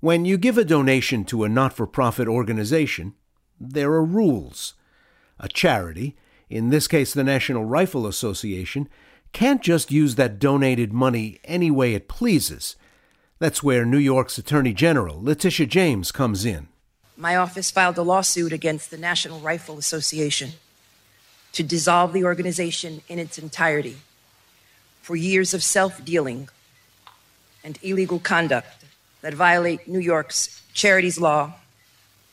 When you give a donation to a not for profit organization, there are rules. A charity, in this case the National Rifle Association, can't just use that donated money any way it pleases. That's where New York's Attorney General, Letitia James, comes in. My office filed a lawsuit against the National Rifle Association to dissolve the organization in its entirety for years of self dealing and illegal conduct that violate New York's charities law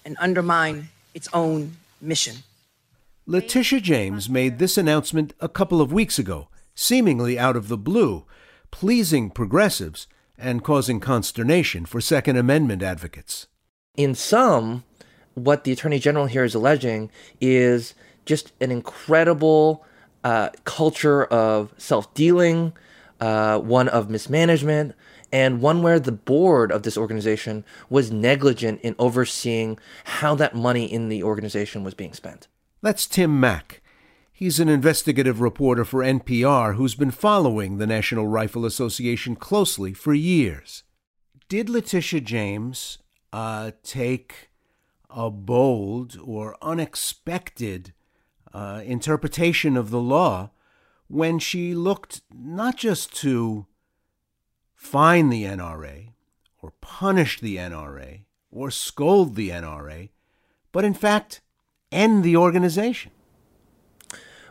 and undermine its own mission. Letitia James made this announcement a couple of weeks ago, seemingly out of the blue, pleasing progressives and causing consternation for Second Amendment advocates. In sum, what the Attorney General here is alleging is just an incredible uh, culture of self dealing, uh, one of mismanagement, and one where the board of this organization was negligent in overseeing how that money in the organization was being spent. That's Tim Mak. He's an investigative reporter for NPR who's been following the National Rifle Association closely for years. Did Letitia James uh, take a bold or unexpected uh, interpretation of the law when she looked not just to fine the NRA or punish the NRA or scold the NRA, but in fact end the organization.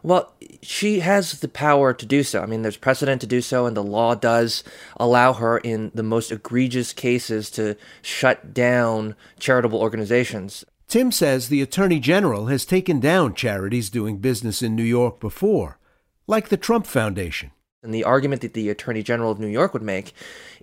Well, she has the power to do so. I mean, there's precedent to do so, and the law does allow her, in the most egregious cases, to shut down charitable organizations. Tim says the Attorney General has taken down charities doing business in New York before, like the Trump Foundation. And the argument that the Attorney General of New York would make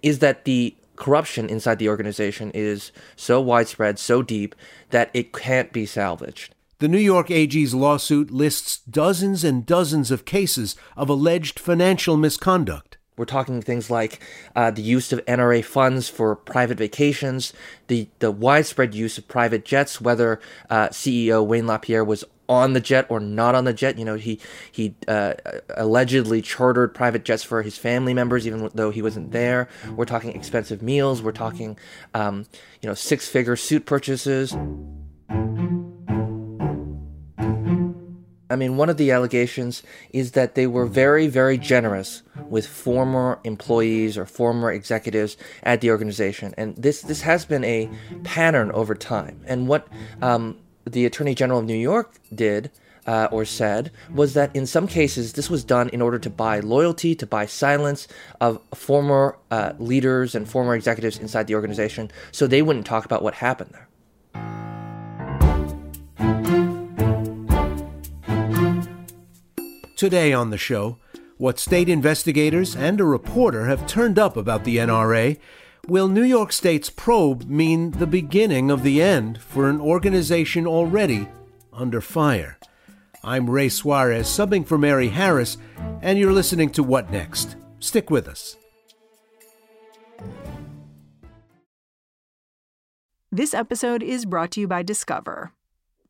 is that the corruption inside the organization is so widespread, so deep, that it can't be salvaged. The New York AG's lawsuit lists dozens and dozens of cases of alleged financial misconduct. We're talking things like uh, the use of NRA funds for private vacations, the, the widespread use of private jets, whether uh, CEO Wayne LaPierre was on the jet or not on the jet. You know, he he uh, allegedly chartered private jets for his family members, even though he wasn't there. We're talking expensive meals. We're talking, um, you know, six-figure suit purchases. I mean, one of the allegations is that they were very, very generous with former employees or former executives at the organization, and this this has been a pattern over time. And what um, the Attorney General of New York did uh, or said was that in some cases this was done in order to buy loyalty, to buy silence of former uh, leaders and former executives inside the organization so they wouldn't talk about what happened there. Today on the show, what state investigators and a reporter have turned up about the NRA Will New York State's probe mean the beginning of the end for an organization already under fire? I'm Ray Suarez, subbing for Mary Harris, and you're listening to What Next? Stick with us. This episode is brought to you by Discover.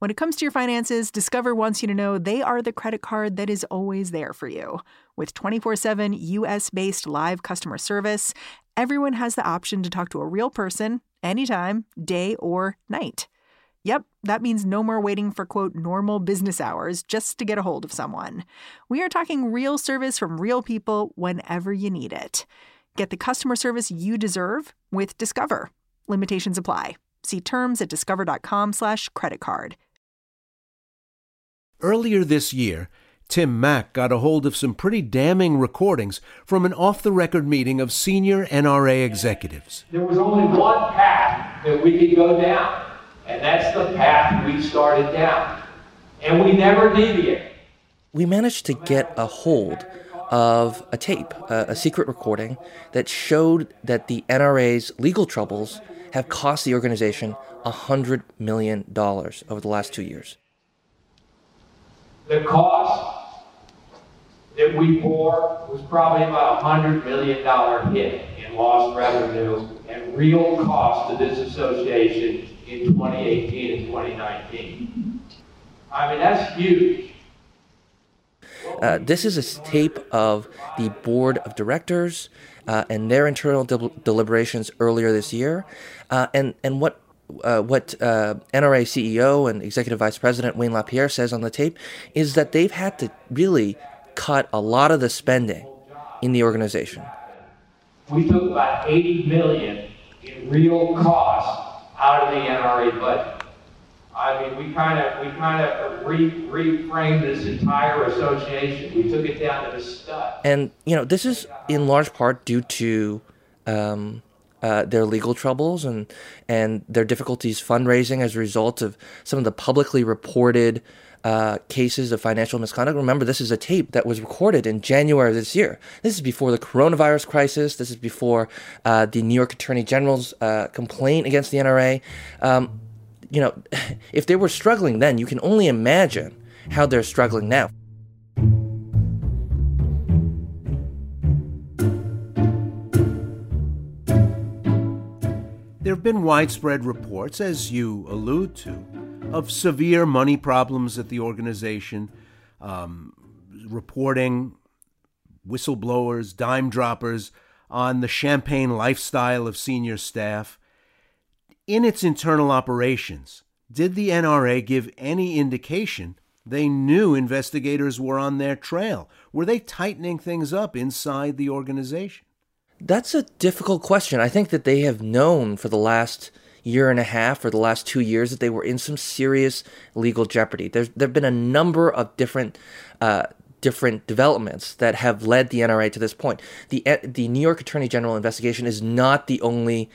When it comes to your finances, Discover wants you to know they are the credit card that is always there for you. With 24 7 US based live customer service everyone has the option to talk to a real person anytime, day or night. Yep, that means no more waiting for quote normal business hours just to get a hold of someone. We are talking real service from real people whenever you need it. Get the customer service you deserve with Discover. Limitations apply. See terms at discover.com/slash credit card. Earlier this year, Tim Mak got a hold of some pretty damning recordings from an off the record meeting of senior NRA executives. There was only one path that we could go down, and that's the path we started down. And we never deviated. We managed to get a hold of a tape, uh, a secret recording that showed that the NRA's legal troubles have cost the organization $100 million over the last two years. The cost that we bore was probably about a $100 million hit in lost revenue and real cost to this association in 2018 and 2019. I mean, that's huge. Uh, this is a tape of the board of directors uh, and their internal de- deliberations earlier this year, uh, and and what uh, what uh, NRA CEO and Executive Vice President Wayne LaPierre says on the tape is that they've had to really cut a lot of the spending in the organization. We took about 80 million in real costs out of the NRA budget. I mean, we kind of we kind of re, reframed this entire association. We took it down to the stud. And you know, this is in large part due to um, uh, their legal troubles and and their difficulties fundraising as a result of some of the publicly reported uh, cases of financial misconduct. Remember, this is a tape that was recorded in January of this year. This is before the coronavirus crisis. This is before uh, the New York Attorney General's uh, complaint against the NRA. Um, you know, if they were struggling then, you can only imagine how they're struggling now. There have been widespread reports, as you allude to, of severe money problems at the organization, um, reporting whistleblowers, dime droppers on the champagne lifestyle of senior staff. In its internal operations, did the NRA give any indication they knew investigators were on their trail? Were they tightening things up inside the organization? That's a difficult question. I think that they have known for the last year and a half or the last two years that they were in some serious legal jeopardy. There's there have been a number of different uh, different developments that have led the NRA to this point. The the New York Attorney General investigation is not the only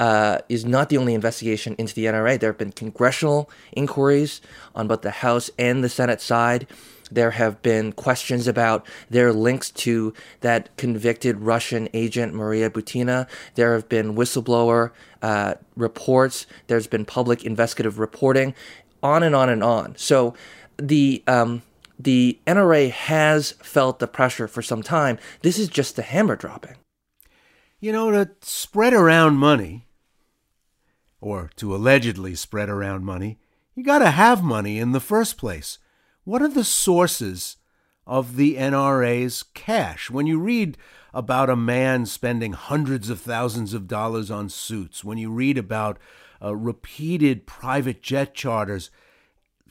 uh, is not the only investigation into the NRA. There have been congressional inquiries on both the House and the Senate side. There have been questions about their links to that convicted Russian agent Maria Butina. There have been whistleblower uh, reports. There's been public investigative reporting, on and on and on. So the um, the NRA has felt the pressure for some time. This is just the hammer dropping. You know, to spread around money, or to allegedly spread around money, you got to have money in the first place. What are the sources of the NRA's cash? When you read about a man spending hundreds of thousands of dollars on suits, when you read about uh, repeated private jet charters,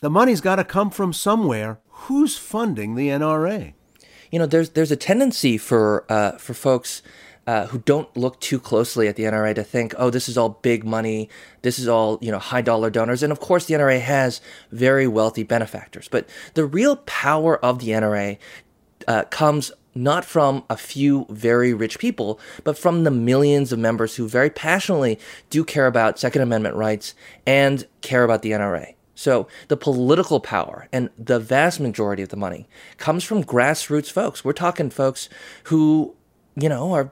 the money's got to come from somewhere. Who's funding the NRA? You know, there's there's a tendency for uh, for folks uh, who don't look too closely at the NRA to think, oh, this is all big money, this is all you know high dollar donors, and of course the NRA has very wealthy benefactors. But the real power of the NRA uh, comes not from a few very rich people, but from the millions of members who very passionately do care about Second Amendment rights and care about the NRA. So the political power and the vast majority of the money comes from grassroots folks. We're talking folks who, you know, are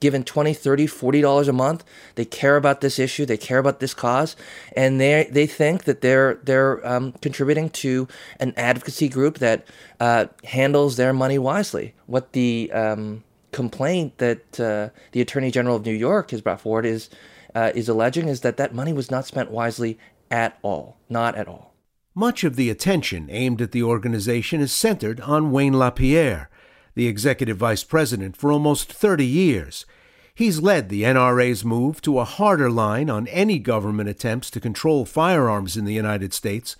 given 20 30 40 dollars a month. They care about this issue. They care about this cause. And they they think that they're they're um, contributing to an advocacy group that uh, handles their money wisely. What the um, complaint that uh, the attorney general of new york has brought forward is uh, is alleging is that that money was not spent wisely at all. Not at all. Much of the attention aimed at the organization is centered on wayne lapierre the executive vice president for almost 30 years. He's led the NRA's move to a harder line on any government attempts to control firearms in the United States,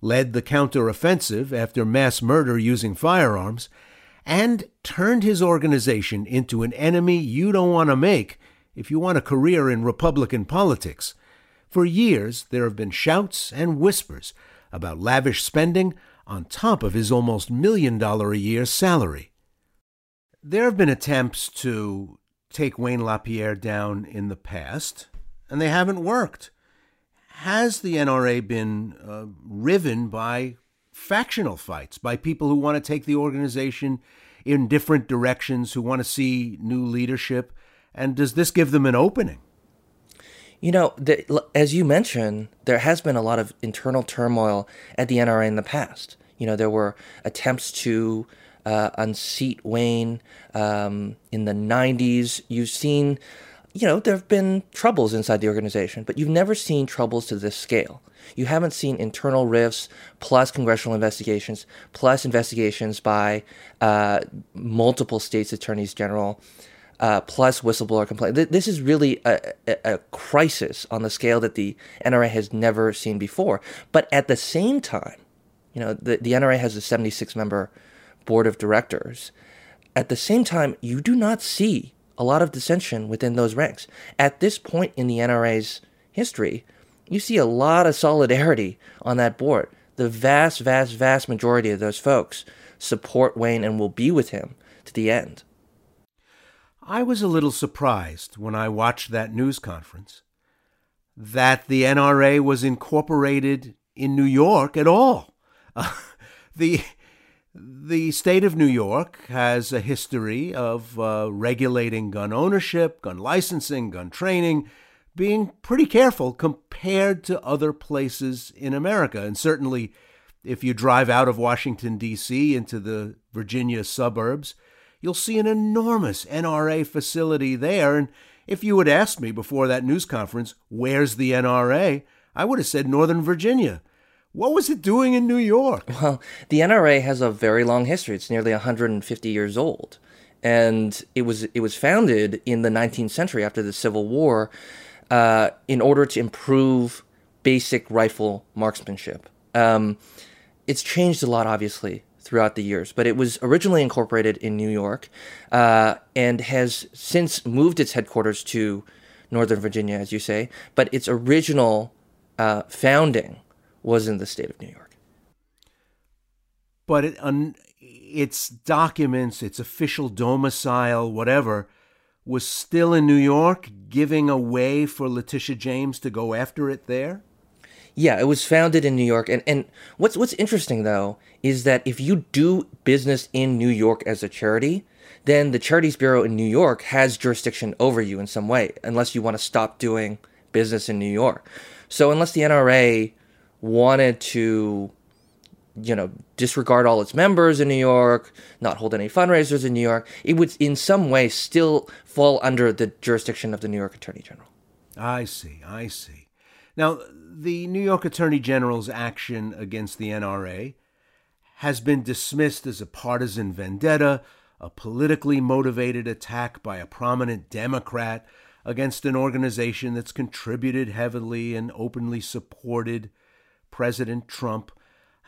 led the counteroffensive after mass murder using firearms, and turned his organization into an enemy you don't want to make if you want a career in Republican politics. For years, there have been shouts and whispers about lavish spending on top of his almost million dollar a year salary. There have been attempts to take Wayne LaPierre down in the past, and they haven't worked. Has the NRA been uh, riven by factional fights, by people who want to take the organization in different directions who want to see new leadership? And does this give them an opening? You know, the, as you mentioned, there has been a lot of internal turmoil at the NRA in the past. You know, there were attempts to uh, unseat Wayne um, in the 90s. You've seen, you know, there have been troubles inside the organization, but you've never seen troubles to this scale. You haven't seen internal rifts plus congressional investigations plus investigations by uh, multiple states' attorneys general. Uh, plus whistleblower complaint. This is really a, a, a, crisis on the scale that the NRA has never seen before. But at the same time, you know, the, the NRA has a 76 member board of directors. At the same time, you do not see a lot of dissension within those ranks. At this point in the NRA's history, you see a lot of solidarity on that board. The vast, vast, vast majority of those folks support Wayne and will be with him to the end. I was a little surprised when I watched that news conference that the NRA was incorporated in New York at all. Uh, the the state of New York has a history of uh, regulating gun ownership, gun licensing, gun training, being pretty careful compared to other places in America. And certainly, if you drive out of Washington, D.C. into the Virginia suburbs, you'll see an enormous NRA facility there. And if you had asked me before that news conference, where's the NRA? I would have said Northern Virginia. What was it doing in New York? Well, the NRA has a very long history. It's nearly 150 years old. And it was it was founded in the 19th century after the Civil War uh, in order to improve basic rifle marksmanship. Um, it's changed a lot, obviously, throughout the years, but it was originally incorporated in New York uh, and has since moved its headquarters to Northern Virginia, as you say. But its original uh, founding was in the state of New York. But it, um, its documents, its official domicile, whatever, was still in New York, giving a way for Letitia James to go after it there? Yeah, it was founded in New York. And, and what's, what's interesting, though, is that if you do business in New York as a charity, then the Charities Bureau in New York has jurisdiction over you in some way, unless you want to stop doing business in New York. So, unless the NRA wanted to you know, disregard all its members in New York, not hold any fundraisers in New York, it would in some way still fall under the jurisdiction of the New York Attorney General. I see, I see. Now, the New York Attorney General's action against the NRA has been dismissed as a partisan vendetta, a politically motivated attack by a prominent Democrat against an organization that's contributed heavily and openly supported President Trump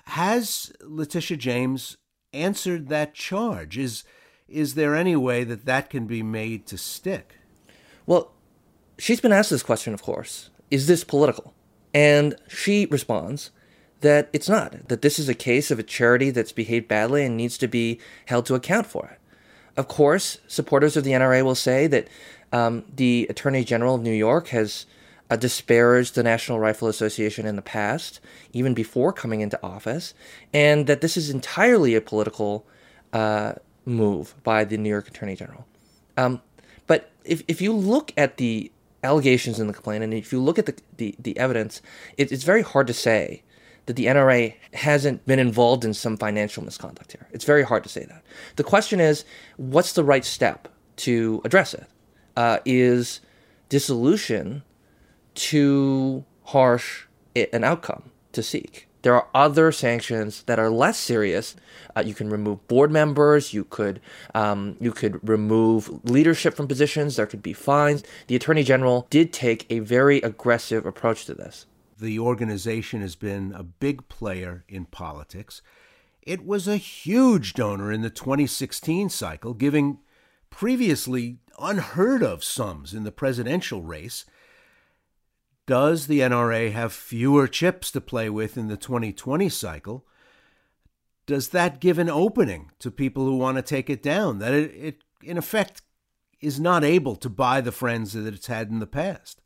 has Letitia James answered that charge? Is is there any way that that can be made to stick? Well, she's been asked this question, of course. Is this political? And she responds that it's not, that this is a case of a charity that's behaved badly and needs to be held to account for it. Of course, supporters of the NRA will say that um, the Attorney General of New York has uh, disparaged the National Rifle Association in the past, even before coming into office, and that this is entirely a political uh, move by the New York Attorney General. Um, but if, if you look at the allegations in the complaint and if you look at the, the, the evidence, it, it's very hard to say that the NRA hasn't been involved in some financial misconduct here. It's very hard to say that. The question is, what's the right step to address it? Uh, is dissolution too harsh an outcome to seek. There are other sanctions that are less serious. Uh, you can remove board members. You could um, you could remove leadership from positions. There could be fines. The attorney general did take a very aggressive approach to this. The organization has been a big player in politics. It was a huge donor in the 2016 cycle, giving previously unheard of sums in the presidential race. Does the NRA have fewer chips to play with in the 2020 cycle? Does that give an opening to people who want to take it down? That it, it in effect, is not able to buy the friends that it's had in the past?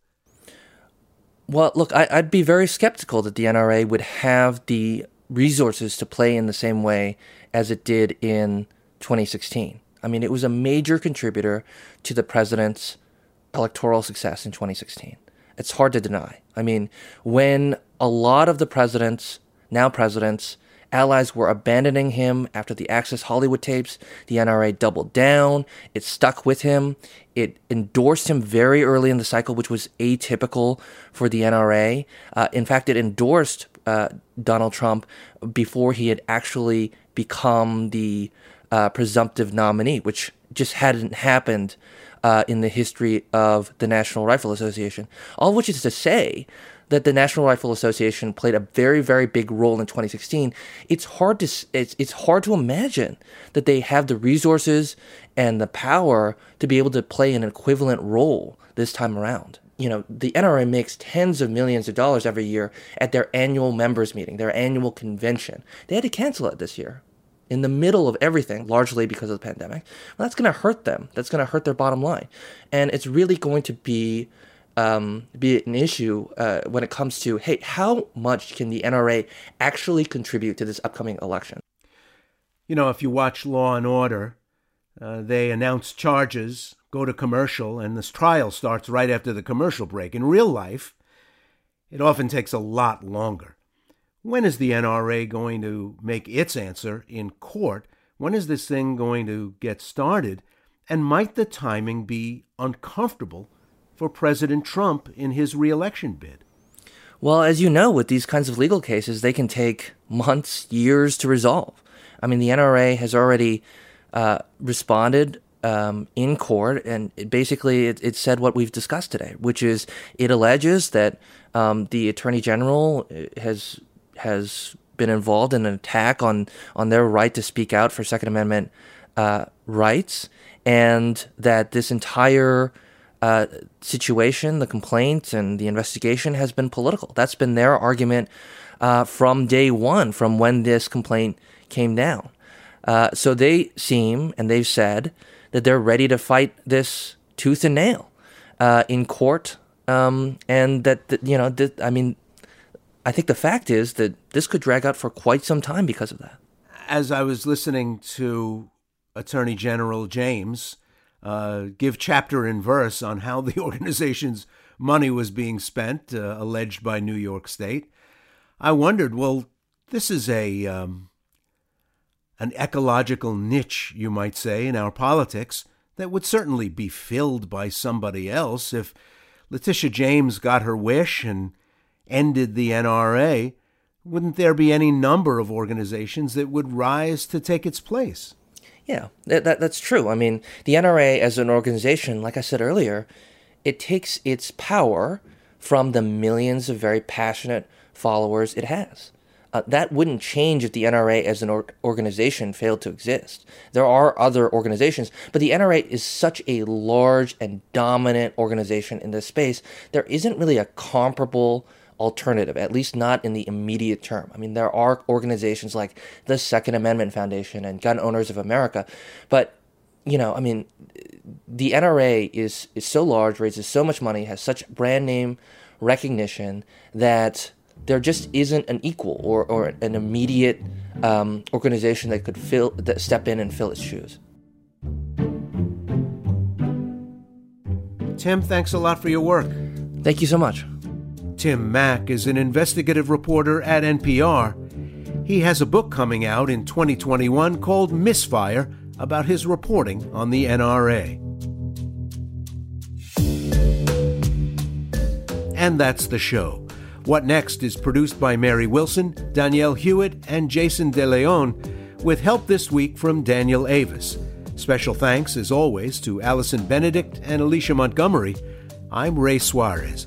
Well, look, I, would be very skeptical that the NRA would have the resources to play in the same way as it did in 2016. I mean, it was a major contributor to the president's electoral success in 2016. It's hard to deny. I mean, when a lot of the presidents, now presidents, allies were abandoning him after the Access Hollywood tapes. The NRA doubled down. It stuck with him. It endorsed him very early in the cycle, which was atypical for the NRA. Uh, in fact, it endorsed uh, Donald Trump before he had actually become the uh, presumptive nominee, which just hadn't happened uh, in the history of the National Rifle Association. All of which is to say that the National Rifle Association played a very, very big role in 2016, it's hard to it's it's hard to imagine that they have the resources and the power to be able to play an equivalent role this time around. You know, the NRA makes tens of millions of dollars every year at their annual members meeting, their annual convention. They had to cancel it this year in the middle of everything, largely because of the pandemic. Well, that's going to hurt them. That's going to hurt their bottom line. And it's really going to be um, be an issue uh, when it comes to hey, how much can the NRA actually contribute to this upcoming election? You know, if you watch Law and Order, uh, they announce charges, go to commercial, and this trial starts right after the commercial break. In real life, it often takes a lot longer. When is the NRA going to make its answer in court? When is this thing going to get started? And might the timing be uncomfortable for President Trump in his reelection bid? Well, as you know, with these kinds of legal cases, they can take months, years to resolve. I mean, the NRA has already uh, responded um, in court, and it basically it, it, said what we've discussed today, which is it alleges that um, the Attorney General uh, has has been involved in an attack on on their right to speak out for Second Amendment uh, rights, and that this entire uh, situation, the complaint, and the investigation has been political. That's been their argument uh, from day one, from when this complaint came down. Uh, so they seem, and they've said, that they're ready to fight this tooth and nail uh, in court. Um, and that, you know, I mean, I think the fact is that this could drag out for quite some time because of that. As I was listening to Attorney General James, uh, give chapter and verse on how the organization's money was being spent, uh, alleged by New York State. I wondered, well, this is a um, an ecological niche, you might say, in our politics that would certainly be filled by somebody else if Letitia James got her wish and ended the NRA. Wouldn't there be any number of organizations that would rise to take its place? Yeah, that, that, that's true. I mean, the NRA as an organization, like I said earlier, it takes its power from the millions of very passionate followers it has. Uh, that wouldn't change if the NRA as an or- organization failed to exist. There are other organizations, but the NRA is such a large and dominant organization in this space, there isn't really a comparable alternative, at least not in the immediate term. I mean, there are organizations like the Second Amendment Foundation and Gun Owners of America, but you know, I mean, the NRA is is so large, raises so much money, has such brand name recognition that there just isn't an equal or, or an immediate um, organization that could fill that step in and fill its shoes. Tim, thanks a lot for your work. Thank you so much. Tim Mak is an investigative reporter at NPR. He has a book coming out in 2021 called Misfire about his reporting on the NRA. And that's the show. What Next is produced by Mary Wilson, Danielle Hewitt, and Jason DeLeon, with help this week from Daniel Avis. Special thanks, as always, to Allison Benedict and Alicia Montgomery. I'm Ray Suarez.